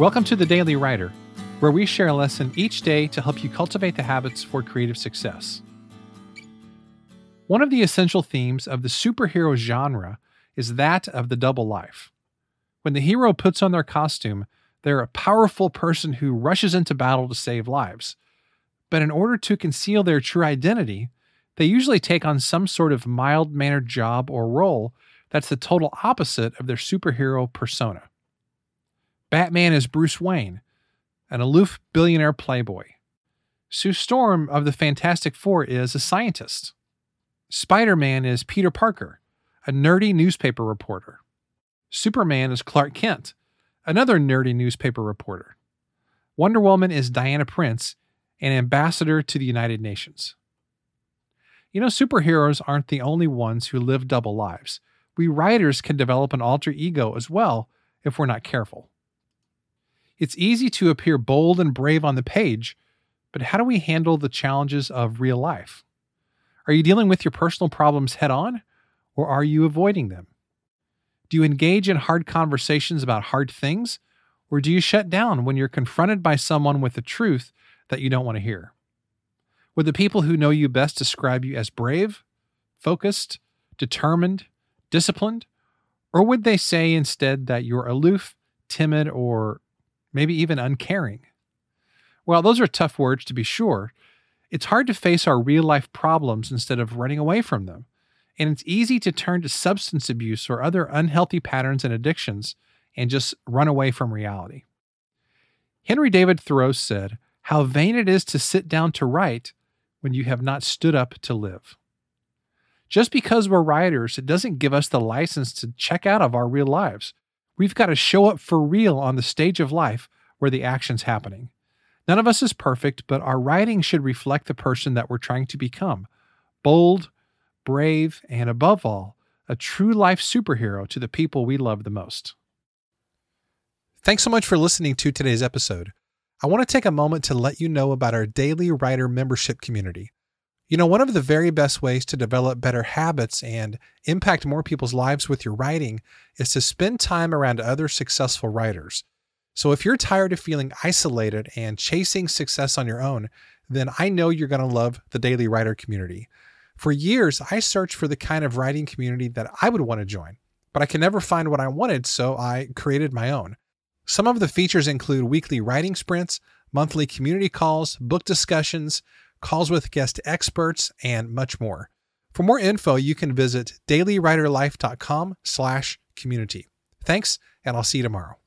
Welcome to the Daily Writer, where we share a lesson each day to help you cultivate the habits for creative success. One of the essential themes of the superhero genre is that of the double life. When the hero puts on their costume, they're a powerful person who rushes into battle to save lives. But in order to conceal their true identity, they usually take on some sort of mild mannered job or role that's the total opposite of their superhero persona. Batman is Bruce Wayne, an aloof billionaire playboy. Sue Storm of the Fantastic Four is a scientist. Spider Man is Peter Parker, a nerdy newspaper reporter. Superman is Clark Kent, another nerdy newspaper reporter. Wonder Woman is Diana Prince, an ambassador to the United Nations. You know, superheroes aren't the only ones who live double lives. We writers can develop an alter ego as well if we're not careful. It's easy to appear bold and brave on the page, but how do we handle the challenges of real life? Are you dealing with your personal problems head on, or are you avoiding them? Do you engage in hard conversations about hard things, or do you shut down when you're confronted by someone with a truth that you don't want to hear? Would the people who know you best describe you as brave, focused, determined, disciplined, or would they say instead that you're aloof, timid, or maybe even uncaring. Well, those are tough words to be sure. It's hard to face our real life problems instead of running away from them. And it's easy to turn to substance abuse or other unhealthy patterns and addictions and just run away from reality. Henry David Thoreau said, How vain it is to sit down to write when you have not stood up to live. Just because we're writers, it doesn't give us the license to check out of our real lives. We've got to show up for real on the stage of life where the action's happening. None of us is perfect, but our writing should reflect the person that we're trying to become bold, brave, and above all, a true life superhero to the people we love the most. Thanks so much for listening to today's episode. I want to take a moment to let you know about our daily writer membership community. You know, one of the very best ways to develop better habits and impact more people's lives with your writing is to spend time around other successful writers. So if you're tired of feeling isolated and chasing success on your own, then I know you're going to love the Daily Writer community. For years, I searched for the kind of writing community that I would want to join, but I could never find what I wanted, so I created my own. Some of the features include weekly writing sprints, monthly community calls, book discussions, calls with guest experts, and much more. For more info, you can visit dailywriterlife.com slash community. Thanks, and I'll see you tomorrow.